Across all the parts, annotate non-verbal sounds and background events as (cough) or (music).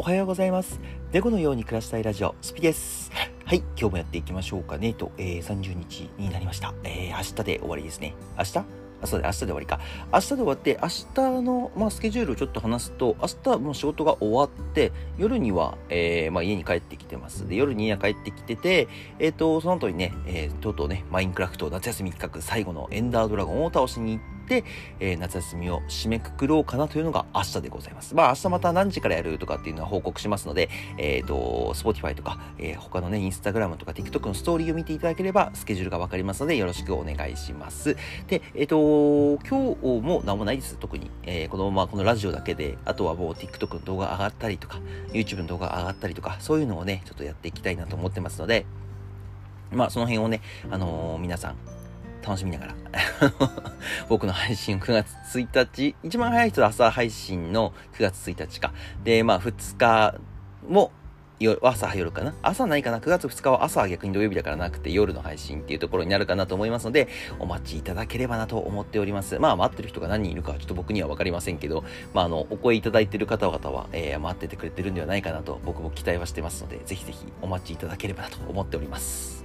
おはようございます。猫のように暮らしたいラジオ、スピです。はい、今日もやっていきましょうかね、と、えー、30日になりました。えー、明日で終わりですね。明日？あ、そうだ、明日で終わりか。明日で終わって、明日の、まあ、スケジュールをちょっと話すと、明日はもう仕事が終わって、夜には、えー、まあ、家に帰ってきてます。で、夜に家帰ってきてて、えっ、ー、と、その後にね、えー、とうとうね、マインクラフト夏休み企画最後のエンダードラゴンを倒しに行って、えー、夏休みを締めくくろうかなというのが明日でございます。まあ明日また何時からやるとかっていうのは報告しますので、えっ、ー、と、Spotify とか、えー、他のね、Instagram とか TikTok のストーリーを見ていただければスケジュールがわかりますのでよろしくお願いします。で、えっ、ー、と、今日も何もないです、特に。えー、このままこのラジオだけで、あとはもう TikTok の動画上がったりとか、YouTube の動画上がったりとか、そういうのをね、ちょっとやっていきたいなと思ってますので、まあその辺をね、あのー、皆さん、楽しみながら (laughs) 僕の配信9月1日、一番早い人は朝配信の9月1日か。で、まあ2日も夜、朝夜かな？朝ないかな ?9 月2日は朝は逆に土曜日だからなくて夜の配信っていうところになるかなと思いますので、お待ちいただければなと思っております。まあ待ってる人が何人いるかはちょっと僕にはわかりませんけど、まああの、お声いただいてる方々は、えー、待っててくれてるんではないかなと僕も期待はしてますので、ぜひぜひお待ちいただければなと思っております。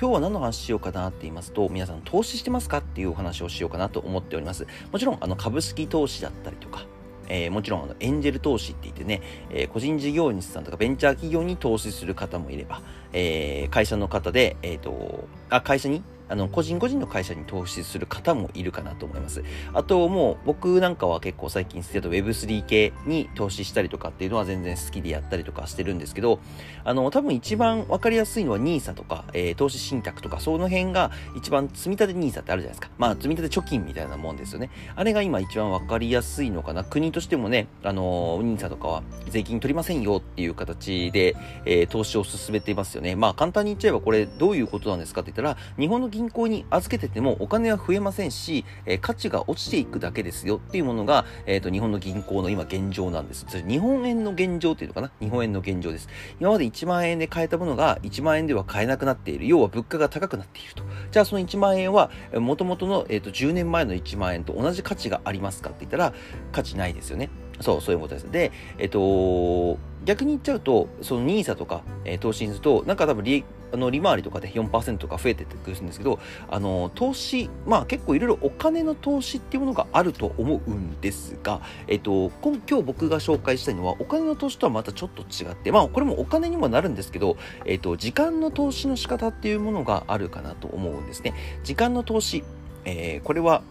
今日は何の話しようかなって言いますと、皆さん投資してますかっていうお話をしようかなと思っております。もちろん、あの、株式投資だったりとか、えー、もちろんあのエンジェル投資って言ってね、えー、個人事業主さんとかベンチャー企業に投資する方もいれば、えー、会社の方で、えっ、と、あ、会社にあの、個人個人の会社に投資する方もいるかなと思います。あと、もう僕なんかは結構最近好きだと Web3 系に投資したりとかっていうのは全然好きでやったりとかしてるんですけど、あの、多分一番わかりやすいのは NISA とか、えー、投資信託とか、その辺が一番積み立て NISA ってあるじゃないですか。まあ、積み立て貯金みたいなもんですよね。あれが今一番わかりやすいのかな。国としてもね、あの、NISA とかは税金取りませんよっていう形で、えー、投資を進めていますよね。まあ、簡単に言っちゃえばこれどういうことなんですかって言ったら、日本の銀銀行に預けててもお金は増えませんし、えー、価値が落ちていくだけですよっていうものが、えっ、ー、と、日本の銀行の今現状なんです。日本円の現状っていうのかな？日本円の現状です。今まで1万円で買えたものが1万円では買えなくなっている。要は物価が高くなっていると。じゃあその1万円は、もともとの、えっ、ー、と、10年前の1万円と同じ価値がありますかって言ったら、価値ないですよね。そう、そういうことです。で、えっ、と、逆に言っちゃうと、その NISA とか、えー、投資にすると、なんか多分利益あの利回りとかで4%とか増えてってくるんですけど、あの、投資、まあ結構いろいろお金の投資っていうものがあると思うんですが、えっと、今日僕が紹介したいのは、お金の投資とはまたちょっと違って、まあこれもお金にもなるんですけど、えっと、時間の投資の仕方っていうものがあるかなと思うんですね。時間の投資、えー、これは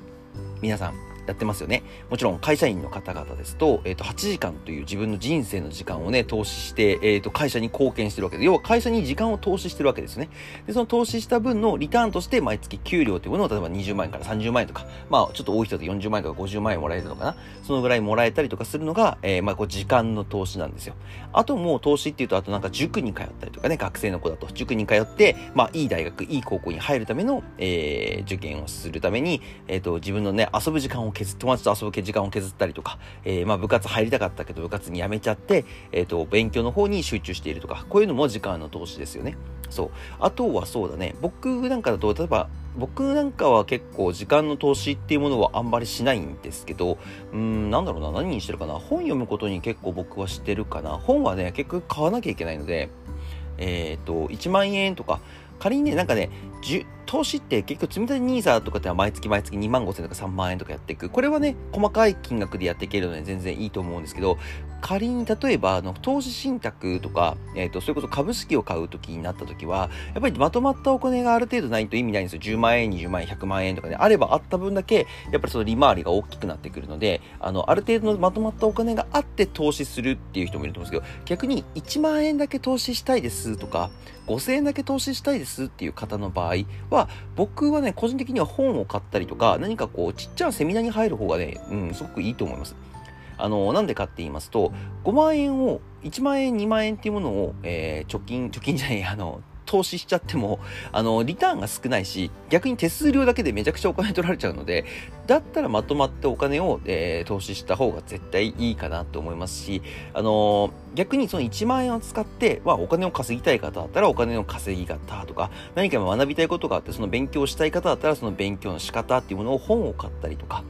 皆さんやってますよね。もちろん会社員の方々ですと、えっ、ー、と、8時間という自分の人生の時間をね、投資して、えっ、ー、と、会社に貢献してるわけで、要は会社に時間を投資してるわけですね。で、その投資した分のリターンとして毎月給料というものを例えば20万円から30万円とか、まあ、ちょっと多い人だと40万円とか50万円もらえるのかな。そのぐらいもらえたりとかするのが、えー、まあ、こう、時間の投資なんですよ。あともう投資っていうと、あとなんか塾に通ったりとかね、学生の子だと塾に通って、まあ、いい大学、いい高校に入るための、えー、受験をするために、えっ、ー、と、自分のね、遊ぶ時間を削、友達と遊ぶ時間を削ったりとか、えー、まあ部活入りたかったけど部活に辞めちゃって、えっ、ー、と、勉強の方に集中しているとか、こういうのも時間の投資ですよね。そう。あとはそうだね、僕なんかだと、例えば、僕なんかは結構時間の投資っていうものはあんまりしないんですけど、うん、なんだろうな、何にしてるかな。本読むことに結構僕はしてるかな。本はね、結局買わなきゃいけないので、えっ、ー、と、1万円とか、仮にね、なんかね、投資って結局積み立て NISA とかって毎月毎月2万5千とか3万円とかやっていく。これはね、細かい金額でやっていけるので全然いいと思うんですけど、仮に例えば、あの、投資信託とか、えっ、ー、と、それこそ株式を買う時になった時は、やっぱりまとまったお金がある程度ないと意味ないんですよ。10万円、20万円、100万円とかね、あればあった分だけ、やっぱりその利回りが大きくなってくるので、あの、ある程度のまとまったお金があって投資するっていう人もいると思うんですけど、逆に1万円だけ投資したいですとか、5000円だけ投資したいですっていう方の場合は、僕はね、個人的には本を買ったりとか、何かこう、ちっちゃなセミナーに入る方がね、うん、すごくいいと思います。あの、なんでかって言いますと、5万円を、1万円、2万円っていうものを、えー、貯金、貯金じゃない、あの、投資しちゃっても、あの、リターンが少ないし、逆に手数料だけでめちゃくちゃお金取られちゃうので、だったらまとまってお金を、えー、投資した方が絶対いいかなと思いますし、あのー、逆にその1万円を使って、まあ、お金を稼ぎたい方だったらお金の稼ぎ方とか、何か学びたいことがあって、その勉強したい方だったらその勉強の仕方っていうものを本を買ったりとか、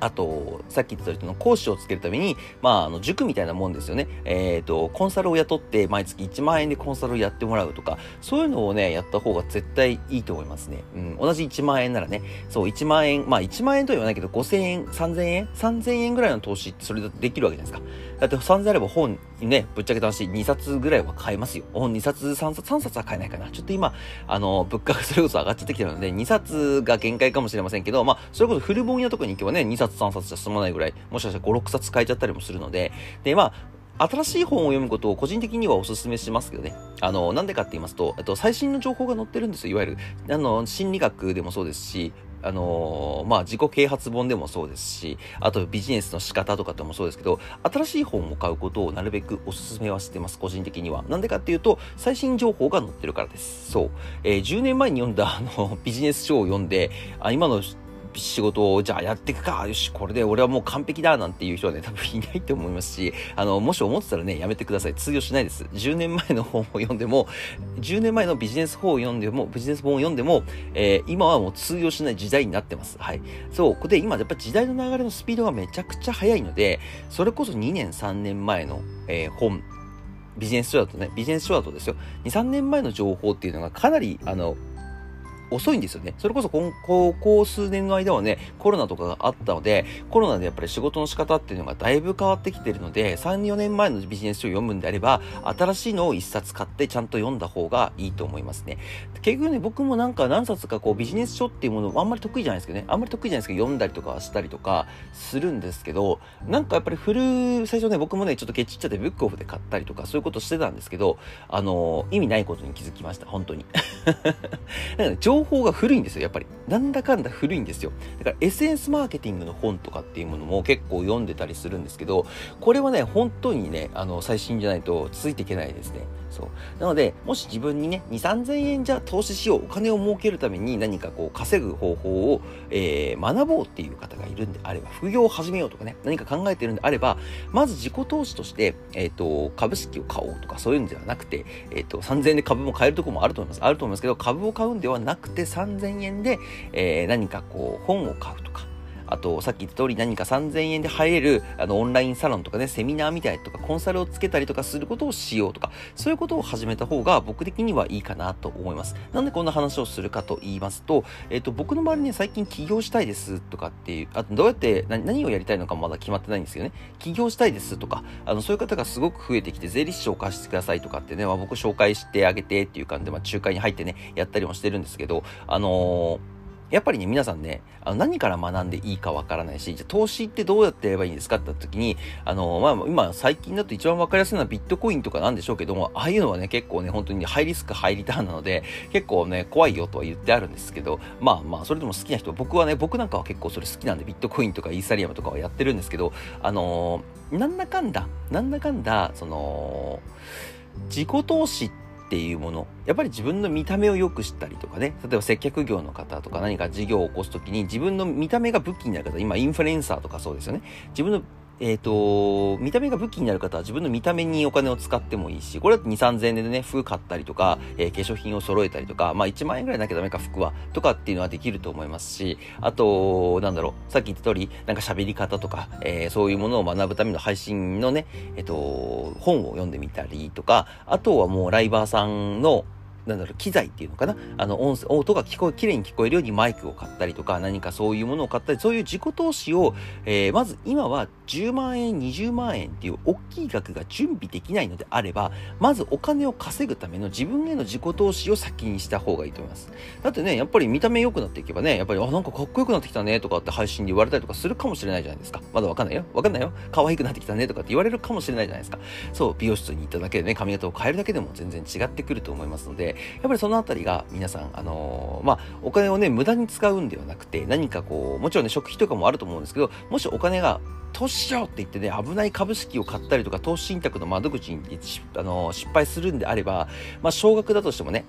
あと、さっき言った人の講師をつけるために、まあ、あの、塾みたいなもんですよね。えっ、ー、と、コンサルを雇って、毎月1万円でコンサルをやってもらうとか、そういうのをね、やった方が絶対いいと思いますね。うん、同じ1万円ならね、そう、1万円、まあ、1万円とは言わないけど、5000円、3000円 ?3000 円ぐらいの投資ってそれだとできるわけじゃないですか。だって3000あれば本、ね、ぶっちゃけた話、2冊ぐらいは買えますよ。本2冊、3冊、3冊は買えないかな。ちょっと今、あの、物価がそれこそ上がっちゃってきてるので、2冊が限界かもしれませんけど、まあ、それこそフル本屋とかに行けばね、2冊、冊3冊じゃ済まないぐらい、もしかしたら5、6冊買えちゃったりもするので、で、まあ、新しい本を読むことを個人的にはお勧めしますけどね。あの、なんでかって言いますと、と最新の情報が載ってるんですよ。いわゆる、あの、心理学でもそうですし、あのー、まあ、自己啓発本でもそうですし、あとビジネスの仕方とかでもそうですけど、新しい本を買うことをなるべくお勧めはしてます、個人的には。なんでかっていうと、最新情報が載ってるからです。そう。えー、10年前に読んだ、あの、ビジネス書を読んで、あ今の仕事をじゃあやっていくか、よし、これで俺はもう完璧だなんていう人はね、多分いないと思いますし、あの、もし思ってたらね、やめてください。通用しないです。10年前の本を読んでも、10年前のビジネス本を読んでも、ビジネス本を読んでも、えー、今はもう通用しない時代になってます。はい。そう。で、今やっぱ時代の流れのスピードがめちゃくちゃ速いので、それこそ2年、3年前の、えー、本、ビジネス書だとね、ビジネス書だとですよ、2、3年前の情報っていうのがかなり、あの、遅いんですよね。それこそ今ここ数年の間はね、コロナとかがあったので、コロナでやっぱり仕事の仕方っていうのがだいぶ変わってきてるので、3、4年前のビジネス書を読むんであれば、新しいのを1冊買ってちゃんと読んだ方がいいと思いますね。結局ね、僕もなんか何冊かこうビジネス書っていうものあんまり得意じゃないですけどね、あんまり得意じゃないですけど、読んだりとかしたりとかするんですけど、なんかやっぱりフル、最初ね、僕もね、ちょっとケチっちゃってブックオフで買ったりとか、そういうことしてたんですけど、あのー、意味ないことに気づきました、本当に。(laughs) だからね、情報が古いんですよ、やっぱり。なんだかんだ古いんですよ。だから SNS マーケティングの本とかっていうものも結構読んでたりするんですけど、これはね、本当にね、あの、最新じゃないとついていけないですね。そう。なので、もし自分にね、2、3000円じゃ投資しよう、お金を儲けるために何かこう稼ぐ方法を、えー、学ぼうっていう方がいるんであれば、副業を始めようとかね、何か考えてるんであれば、まず自己投資として、え、ー、と、株式を買おうとかそういうんではなくて、え、ー、と、3000円で株も買えるとこもあると思います。あると思いますけど、株を買うんではなくて3000円で、え何かこう、本を買うとか、あと、さっき言った通り何か3000円で入れる、あの、オンラインサロンとかね、セミナーみたいとか、コンサルをつけたりとかすることをしようとか、そういうことを始めた方が僕的にはいいかなと思います。なんでこんな話をするかと言いますと、えっ、と、僕の周りに、ね、最近起業したいですとかっていう、あとどうやって何をやりたいのかまだ決まってないんですよね。起業したいですとか、あの、そういう方がすごく増えてきて、税理士証を貸してくださいとかってね、まあ、僕紹介してあげてっていう感じで、まあ、仲介に入ってね、やったりもしてるんですけど、あのーやっぱりね、皆さんね、あの何から学んでいいかわからないし、じゃ投資ってどうやってやればいいんですかって言った時に、あの、まあ、今、最近だと一番わかりやすいのはビットコインとかなんでしょうけども、ああいうのはね、結構ね、本当にハイリスク、ハイリターンなので、結構ね、怖いよとは言ってあるんですけど、まあまあ、それでも好きな人、僕はね、僕なんかは結構それ好きなんで、ビットコインとかイーサリアムとかはやってるんですけど、あのー、なんだかんだ、なんだかんだ、その、自己投資ってっていうもの。やっぱり自分の見た目を良くしたりとかね。例えば接客業の方とか何か事業を起こす時に自分の見た目が武器になる方今インフルエンサーとかそうですよね。自分のえっ、ー、と、見た目が武器になる方は自分の見た目にお金を使ってもいいし、これだと2、3000円でね、服買ったりとか、えー、化粧品を揃えたりとか、まあ1万円ぐらいなきゃダメか、服は、とかっていうのはできると思いますし、あと、なんだろう、さっき言った通り、なんか喋り方とか、えー、そういうものを学ぶための配信のね、えっ、と、本を読んでみたりとか、あとはもうライバーさんの、なんだろう、機材っていうのかな？あの、音音が聞こえ、綺麗に聞こえるようにマイクを買ったりとか、何かそういうものを買ったり、そういう自己投資を、えー、まず今は10万円、20万円っていう大きい額が準備できないのであれば、まずお金を稼ぐための自分への自己投資を先にした方がいいと思います。だってね、やっぱり見た目良くなっていけばね、やっぱり、あ、なんかかっこよくなってきたねとかって配信で言われたりとかするかもしれないじゃないですか。まだわかんないよ。わかんないよ。可愛くなってきたねとかって言われるかもしれないじゃないですか。そう、美容室に行っただけでね、髪型を変えるだけでも全然違ってくると思いますので、やっぱりそのあたりが皆さん、あのー、まあ、お金をね、無駄に使うんではなくて、何かこう、もちろんね、食費とかもあると思うんですけど、もしお金が投資しようって言ってね、危ない株式を買ったりとか、投資信託の窓口にあの失敗するんであれば、まあ、少額だとしてもね、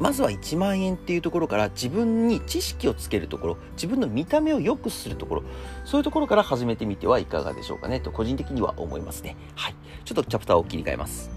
まずは1万円っていうところから自分に知識をつけるところ、自分の見た目を良くするところ、そういうところから始めてみてはいかがでしょうかねと個人的には思いますね。はい。ちょっとチャプターを切り替えます。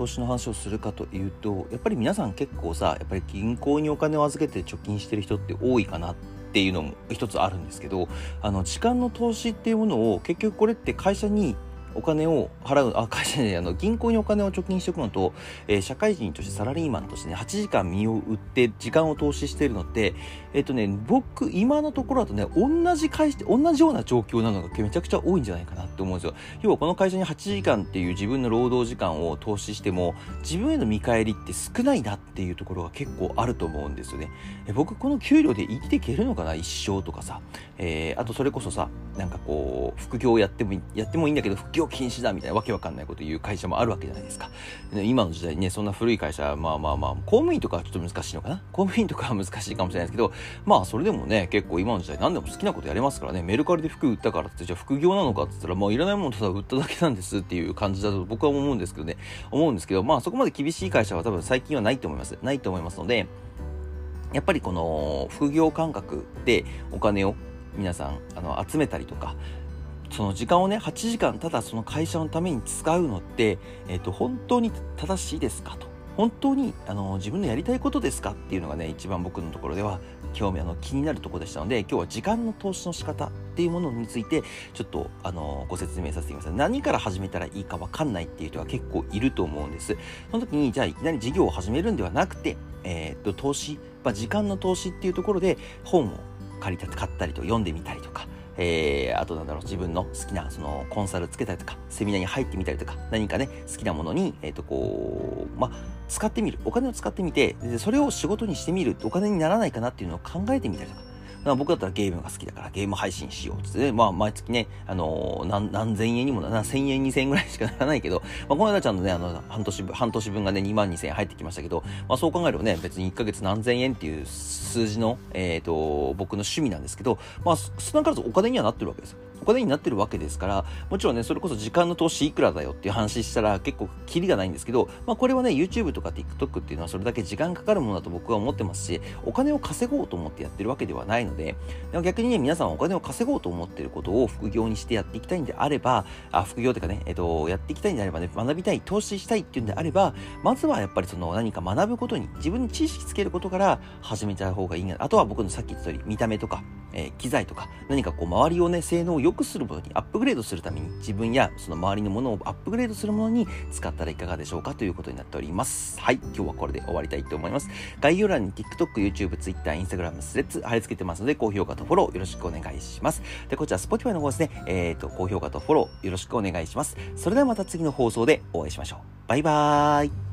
投資の話をするかというとやっぱり皆さん結構さやっぱり銀行にお金を預けて貯金してる人って多いかなっていうのも一つあるんですけどあの時間の投資っていうものを結局これって会社にお金を払う、あ、会社で、あの、銀行にお金を貯金しておくのと、えー、社会人としてサラリーマンとしてね、8時間身を売って時間を投資しているのって、えっ、ー、とね、僕、今のところだとね、同じ会社、同じような状況なのがめちゃくちゃ多いんじゃないかなって思うんですよ。要はこの会社に8時間っていう自分の労働時間を投資しても、自分への見返りって少ないなっていうところが結構あると思うんですよね。え僕、この給料で生きていけるのかな、一生とかさ。えー、あとそれこそさ、なんかこう、副業やっても、やってもいいんだけど、副業禁止だみたいなわけわかんないこと言う会社もあるわけじゃないですか。今の時代ね、そんな古い会社、まあまあまあ、公務員とかはちょっと難しいのかな？公務員とかは難しいかもしれないですけど、まあそれでもね、結構今の時代何でも好きなことやれますからね、メルカリで服売ったからって、じゃあ副業なのかって言ったら、もういらないものただ売っただけなんですっていう感じだと僕は思うんですけどね、思うんですけど、まあそこまで厳しい会社は多分最近はないと思います。ないと思いますので、やっぱりこの副業感覚でお金を皆さんあの集めたりとかその時間をね8時間ただその会社のために使うのって、えーと、本当に正しいですかと。本当にあの自分のやりたいことですかっていうのがね一番僕のところでは興味あの気になるところでしたので今日は時間の投資の仕方っていうものについてちょっとあのご説明させてください何から始めたらいいか分かんないっていう人が結構いると思うんです。その時にじゃあいきなり事業を始めるんではなくて、えーと、投資、まあ、時間の投資っていうところで本を借りた買ったりと読んでみたりとかえー、あとなんだろう、自分の好きな、その、コンサルつけたりとか、セミナーに入ってみたりとか、何かね、好きなものに、え、ー、と、こう、まあ、使ってみる。お金を使ってみて、で、それを仕事にしてみる。お金にならないかなっていうのを考えてみたりとか、まあ、僕だったらゲームが好きだからゲーム配信しようっつってね、まあ毎月ね、あのー、何、何千円にもな、何千円、二千円ぐらいしかならないけど、(laughs) まあこの間ちゃんとね、あの、半年分、半年分がね、2万二千円入ってきましたけど、まあそう考えるとね、別に1ヶ月何千円っていう数字の、えっ、ー、と、僕の趣味なんですけど、まあ少なからずお金にはなってるわけですよ。お金になってるわけですから、もちろんね、それこそ時間の投資いくらだよっていう話したら結構キリがないんですけど、まあこれはね、YouTube とか TikTok っていうのはそれだけ時間かかるものだと僕は思ってますし、お金を稼ごうと思ってやってるわけではないので、でも逆にね、皆さんお金を稼ごうと思ってることを副業にしてやっていきたいんであれば、あ副業というかね、えっと、やっていきたいんであればね、学びたい、投資したいっていうんであれば、まずはやっぱりその何か学ぶことに、自分に知識つけることから始めちゃう方がいいな。あとは僕のさっき言った通り、見た目とか、えー、機材とか、何かこう周りをね、性能を良くするものにアップグレードするために自分やその周りのものをアップグレードするものに使ったらいかがでしょうかということになっております。はい、今日はこれで終わりたいと思います。概要欄に TikTok、YouTube、Twitter、Instagram、スレッズ貼り付けてますので、高評価とフォローよろしくお願いします。で、こちら Spotify の方ですね、えっ、ー、と、高評価とフォローよろしくお願いします。それではまた次の放送でお会いしましょう。バイバーイ。